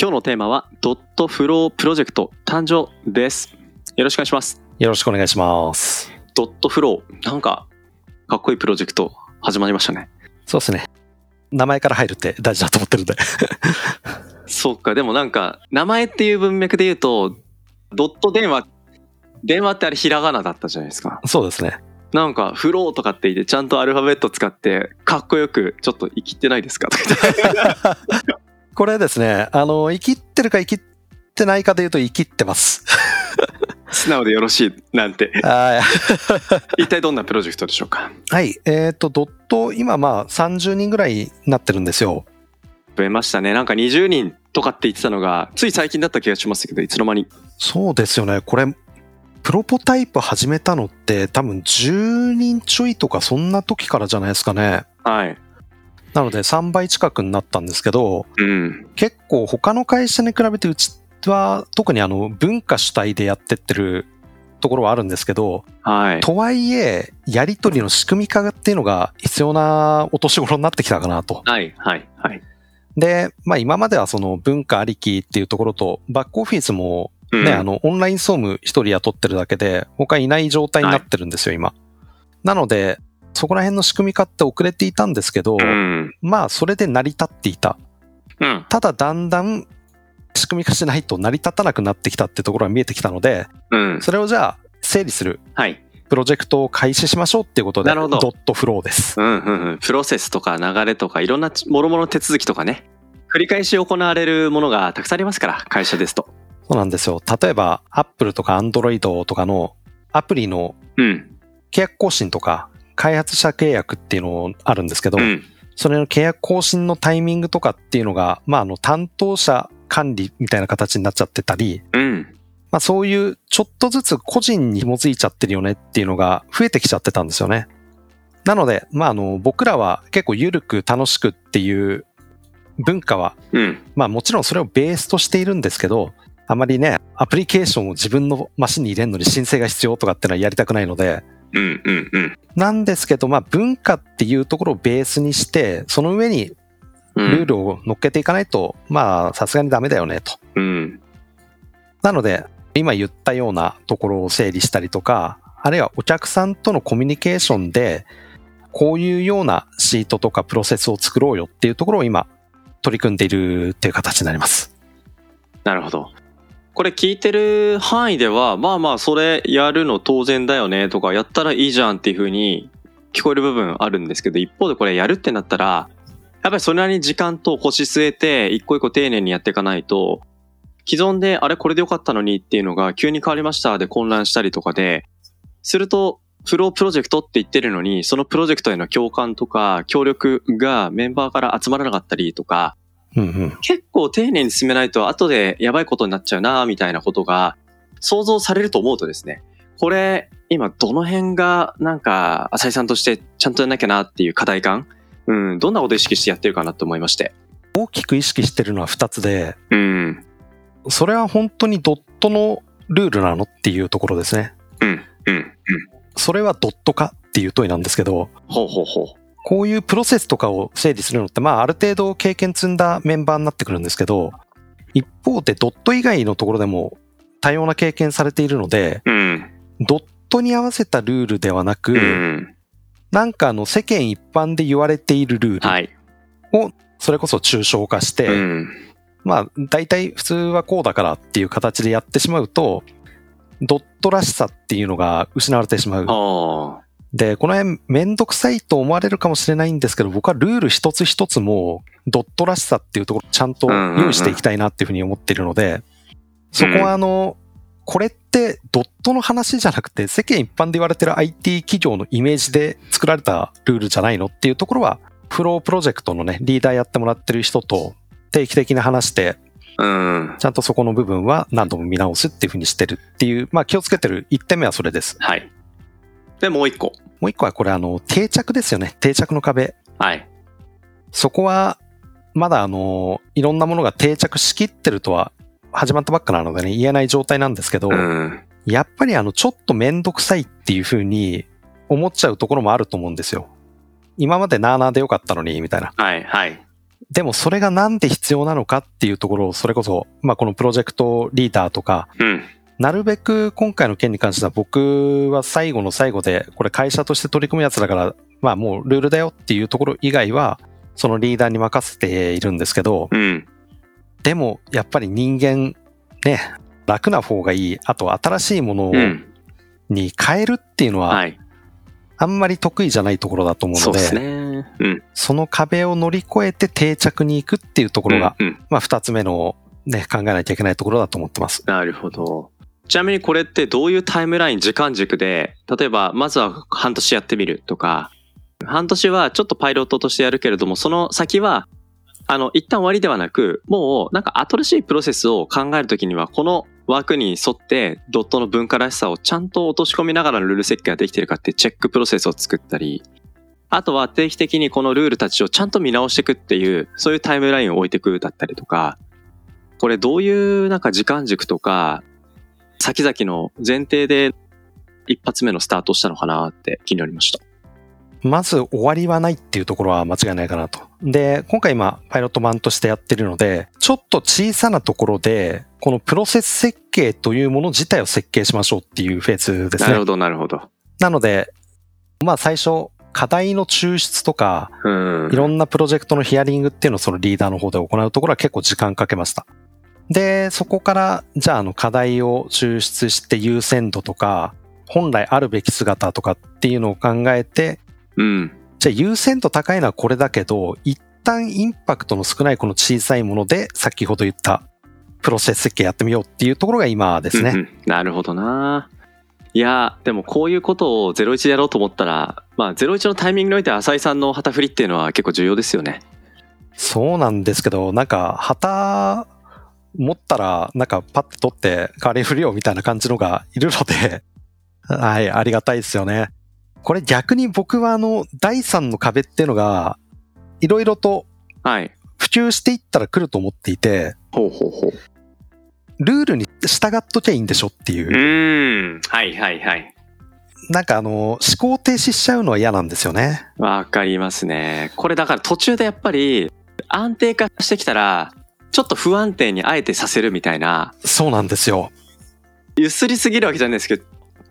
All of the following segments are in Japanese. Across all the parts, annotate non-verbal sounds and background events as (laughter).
今日のテーマはドットフロープロジェクト誕生です。よろしくお願いします。よろしくお願いします。ドットフロー。なんか、かっこいいプロジェクト始まりましたね。そうですね。名前から入るって大事だと思ってるんで。そうか、でもなんか、名前っていう文脈で言うと、ドット電話、電話ってあれひらがなだったじゃないですか。そうですね。なんか、フローとかって言って、ちゃんとアルファベット使って、かっこよく、ちょっと生きてないですか？とか言って (laughs) これですね、あの、生きってるか生きってないかで言うと生きってます。素直でよろしいなんて。は (laughs) (laughs) 一体どんなプロジェクトでしょうか？い。はい。えっ、と、ドット、今まあ30人ぐらいになってるんですよ。増えましたね。なんか20人とかって言ってたのが、つい最近だった気がしますけど、いつの間に？そうですよね。これ、プロポタイプ始めたのって多分10人ちょいとかそんな時からじゃないですかね。はい。なので3倍近くになったんですけど、うん。結構他の会社に比べてうちは特にあの文化主体でやってってるところはあるんですけど、はい。とはいえ、やりとりの仕組み化っていうのが必要なお年頃になってきたかなと。はい、はい、はい。で、まあ今まではその文化ありきっていうところと、バックオフィスもうんね、あの、オンライン総務一人雇ってるだけで、他いない状態になってるんですよ、今。なので、そこら辺の仕組み化って遅れていたんですけど、うん。まあそれで成り立っていた。うん。ただだんだん仕組み化しないと成り立たなくなってきたってところが見えてきたので、うん。それをじゃあ整理するはい。プロジェクトを開始しましょうっていうことで、ドットフローです。うん、うん、うん。プロセスとか流れとか、いろんなもろもろ手続きとかね。繰り返し行われるものがたくさんありますから、会社ですと。そうなんですよ。例えば、Apple とか Android とかのアプリのうん。契約更新とか、開発者契約っていうのあるんですけど、うん。それの契約更新のタイミングとかっていうのが、まあ、あの、担当者管理みたいな形になっちゃってたり、うん。まあ、そういうちょっとずつ個人に紐づいちゃってるよねっていうのが増えてきちゃってたんですよね。なので、まあ、あの、僕らは結構緩く楽しくっていう文化は、うん。まあもちろんそれをベースとしているんですけど、あまりね、アプリケーションを自分のマシンに入れるのに申請が必要とかってのはやりたくないので、うん。うん。うん。なんですけど、まあ文化っていうところをベースにして、その上にうん。ルールを乗っけていかないと、まあさすがにダメだよねと。うん。なので、今言ったようなところを整理したりとか、あるいはお客さんとのコミュニケーションで、こういうようなシートとかプロセスを作ろうよっていうところを今取り組んでいるっていう形になります。なるほど。これ聞いてる範囲では、まあまあ、それやるの当然だよねとか、やったらいいじゃんっていう風に聞こえる部分あるんですけど、一方でこれやるってなったら、やっぱりそれなりに時間と腰据えて、一個一個丁寧にやっていかないと、既存であれこれでよかったのにっていうのが急に変わりましたで混乱したりとかで、すると、フロープロジェクトって言ってるのに、そのプロジェクトへの共感とか協力がメンバーから集まらなかったりとか、うんうん。結構丁寧に進めないと後でやばいことになっちゃうなみたいなことが想像されると思うとですね、これ今どの辺がなんか浅井さんとしてちゃんとやんなきゃなっていう課題感うん、どんなことを意識してやってるかなと思いまして。大きく意識してるのは2つで、うん、それは本当にドットのルールなのっていうところですね。うん、うん、うん。それはドット化っていう問いなんですけど、ほうほうほう。こういうプロセスとかを整理するのって、まあある程度経験積んだメンバーになってくるんですけど、一方でドット以外のところでも多様な経験されているので、うん、ドットに合わせたルールではなく、うん。なんかあの世間一般で言われているルールはい。をそれこそ抽象化して、うん、まあ、大体普通はこうだからっていう形でやってしまうと、ドットらしさっていうのが失われてしまう。で、この辺めんどくさいと思われるかもしれないんですけど、僕はルール一つ一つもドットらしさっていうところをちゃんと用意していきたいなっていうふうに思っているので、そこはあの、これってドットの話じゃなくて世間一般で言われてる IT 企業のイメージで作られたルールじゃないのっていうところは、フロープロジェクトのね、リーダーやってもらってる人と定期的に話して、うん。ちゃんとそこの部分は何度も見直すっていうふうにしてるっていう、まあ気をつけてる1点目はそれです。はい。で、もう一個。もう一個はこれあの、定着ですよね。定着の壁。はい。そこは、まだあの、いろんなものが定着しきってるとは、始まったばっかなのでね、言えない状態なんですけど、うん。やっぱりあの、ちょっとめんどくさいっていうふうに思っちゃうところもあると思うんですよ。今までなーなーでよかったのに、みたいな。はい、はい。でもそれがなんで必要なのかっていうところを、それこそ、まあこのプロジェクトリーダーとか、うん。なるべく今回の件に関しては僕は最後の最後で、これ会社として取り組むやつだから、まあもうルールだよっていうところ以外は、そのリーダーに任せているんですけど、うん。でもやっぱり人間、ね、楽な方がいい、あと新しいものうん。に変えるっていうのは、はい。あんまり得意じゃないところだと思うので、そね。うん。その壁を乗り越えて定着に行くっていうところが、うんうんまあ二つ目のね、考えなきゃいけないところだと思ってます。なるほど。ちなみにこれってどういうタイムライン、時間軸で、例えば、まずは半年やってみるとか、半年はちょっとパイロットとしてやるけれども、その先は、あの、一旦終わりではなく、もう、なんか新しいプロセスを考えるときには、この枠に沿って、ドットの文化らしさをちゃんと落とし込みながらのルール設計ができてるかってチェックプロセスを作ったり、あとは定期的にこのルールたちをちゃんと見直していくっていう、そういうタイムラインを置いていくだったりとか、これどういうなんか時間軸とか、先々の前提で一発目のスタートをしたのかなって気になりました。まず終わりはないっていうところは間違いないかなと。で、今回今パイロット版としてやってるので、ちょっと小さなところで、このプロセス設計というもの自体を設計しましょうっていうフェーズですね。なるほど、なるほど。なので、まあ最初、課題の抽出とか、うん。いろんなプロジェクトのヒアリングっていうのをそのリーダーの方で行うところは結構時間かけました。で、そこから、じゃああの課題を抽出して優先度とか、本来あるべき姿とかっていうのを考えて、うん。じゃあ優先度高いのはこれだけど、一旦インパクトの少ないこの小さいもので、先ほど言ったプロセス設計やってみようっていうところが今ですね。うんうんなるほどな。いや、でもこういうことを01でやろうと思ったら、まあ01のタイミングにおいて浅井さんの旗振りっていうのは結構重要ですよね。そうなんですけど、なんか、旗持ったら、なんかパッて取って代わりに振るよみたいな感じのがいるので、(laughs) はい、ありがたいですよね。これ逆に僕はあの、第三の壁っていうのが、いろいろとはい。普及していったら来ると思っていて、ほうほうほう。ルールに従っときゃいいんでしょっていうう。ーん。はいはいはい。なんかあの、思考停止しちゃうのは嫌なんですよね。わかりますね。これだから途中でやっぱり安定化してきたら、ちょっと不安定にあえてさせるみたいな、そうなんですよ。ゆすりすぎるわけじゃないですけど、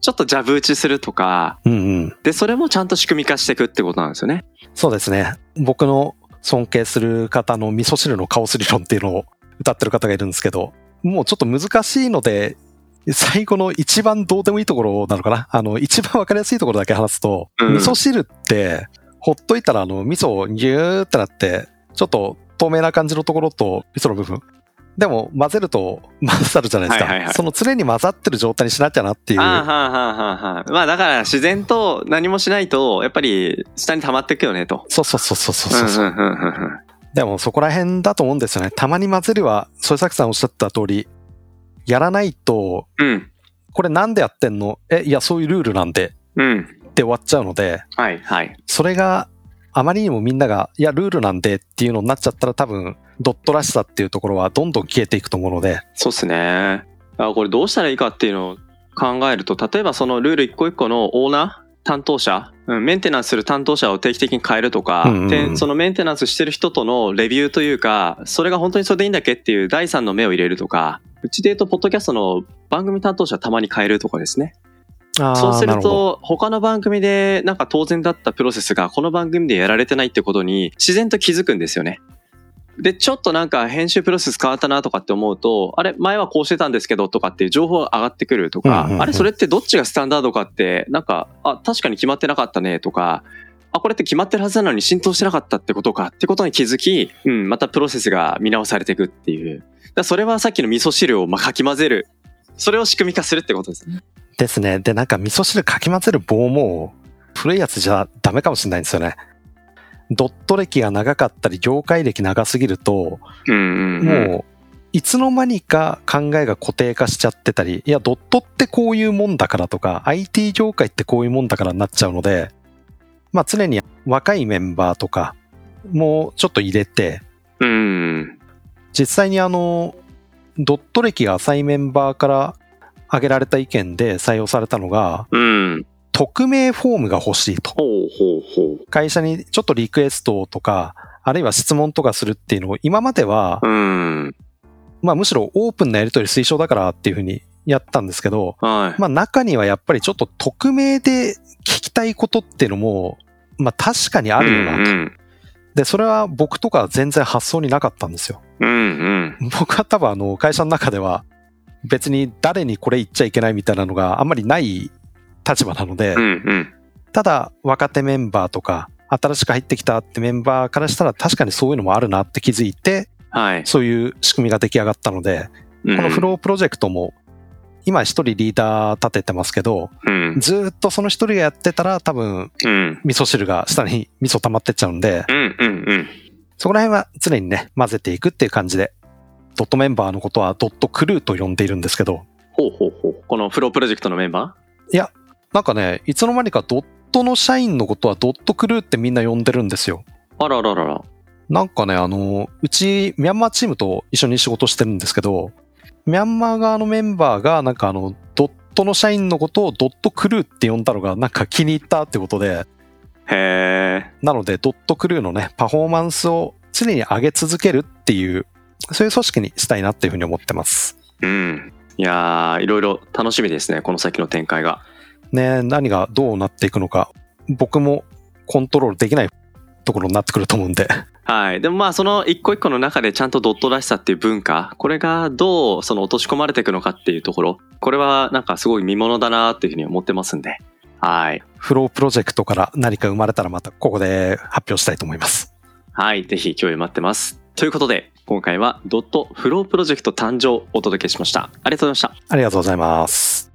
ちょっとジャブ打ちするとか、うんうん。で、それもちゃんと仕組み化していくってことなんですよね。そうですね。僕の尊敬する方の味噌汁のカオス理論っていうのを歌ってる方がいるんですけど、もうちょっと難しいので、最後の一番どうでもいいところなのかなあの、一番わかりやすいところだけ話すと、うん味噌汁って、ほっといたらあの、味噌ギューってなって、ちょっと透明な感じのところと味噌の部分。でも混ぜると混ざるじゃないですか。はいはいはいその常に混ざってる状態にしなきゃなっていう。ああ、はあ、はあ、はあ、はあ。まあだから自然と何もしないと、やっぱり下に溜まっていくよねと。そうそうそうそうそうそう。うんうんうんうんうんでもそこら辺だと思うんですよね。たまに混ぜるは、添崎さんおっしゃった通り、やらないと、うん。これなんでやってんの？え、いや、そういうルールなんで、うん。って終わっちゃうので、はい、はい。それがあまりにもみんなが、いや、ルールなんでっていうのになっちゃったら多分、ドットらしさっていうところはどんどん消えていくと思うので、そうっすね。あこれどうしたらいいかっていうのを考えると、例えばそのルール一個一個のオーナー担当者、うん、メンテナンスする担当者を定期的に変えるとか、うんうんそのメンテナンスしてる人とのレビューというか、それが本当にそれでいいんだっけっていう第三の目を入れるとか、うちで言うと、ポッドキャストの番組担当者たまに変えるとかですね。そうすると、他の番組でなんか当然だったプロセスがこの番組でやられてないってことに自然と気づくんですよね。で、ちょっとなんか編集プロセス変わったなとかって思うと、あれ、前はこうしてたんですけどとかっていう情報が上がってくるとか、うんうんうんあれ、それってどっちがスタンダードかって、なんか、あ、確かに決まってなかったねとか、あ、これって決まってるはずなのに浸透してなかったってことかってことに気づき、うん、またプロセスが見直されていくっていう。だそれはさっきの味噌汁をまあかき混ぜる。それを仕組み化するってことですね。ですね。で、なんか味噌汁かき混ぜる棒も、古いやつじゃダメかもしれないんですよね。ドット歴が長かったり、業界歴長すぎると、うんうん、うん。もう、いつの間にか考えが固定化しちゃってたり、いや、ドットってこういうもんだからとか、IT 業界ってこういうもんだからになっちゃうので、まあ常に若いメンバーとかもちょっと入れて、うん。実際にあの、ドット歴が浅いメンバーから挙げられた意見で採用されたのが、うん。匿名フォームが欲しいと。ほうほうほ会社にちょっとリクエストとか、あるいは質問とかするっていうのを今まではう。、うん。まあむしろオープンなやり取り推奨だからっていうふうにやったんですけど、はい。まあ中にはやっぱりちょっと匿名で聞きたいことっていうのも、まあ確かにあるよなと。うんで、それは僕とかは全然発想になかったんですよ。うん。うん僕は多分あの会社の中では別に誰にこれ言っちゃいけないみたいなのがあんまりない立場なのでうん。う、ん。ただ若手メンバーとか新しく入ってきたってメンバーからしたら確かにそういうのもあるなって気づいて、はい。そういう仕組みが出来上がったので、ここのフロープロジェクトも今一人リーダー立ててますけど、うん。ずーっとその一人がやってたら多分うん。味噌汁が下に味噌溜まってっちゃうんで、うん。うん。うん。そこら辺は常にね、混ぜていくっていう感じで、ドットメンバーのことはドットクルーと呼んでいるんですけど、ほうほうほう。このフロープロジェクトのメンバなんかね、いつの間にかドットの社員のことはドットクルーってみんな呼んでるんですよ。ーあらららら。なんかね、あの、うち、ミャンマーチームと一緒に仕事してるんですけど、ミャンマー側のメンバーが、なんかあの、ドットの社員のことをドットクルーって呼んだのが、なんか気に入ったってことで、へえ。なので、ドットクルーのね、パフォーマンスを常に上げ続けるっていう、そういう組織にしたいなっていうふうに思ってます。うん。いやー、いろいろ楽しみですね。この先の展開が。ね、何がどうなっていくのか、僕もコントロールできないところになってくると思うんで、はい。でもまあ、その一個一個の中でちゃんとドットらしさっていう文化、これがどうその落とし込まれていくのかっていうところ、これはなんかすごい見物だなっていうふうに思ってますんで。はい。フロープロジェクトから何か生まれたらまたここで発表したいと思います。はい。ぜひ共有待ってます。ということで、今回はドットフロープロジェクト誕生をお届けしました。ありがとうございました。ありがとうございます。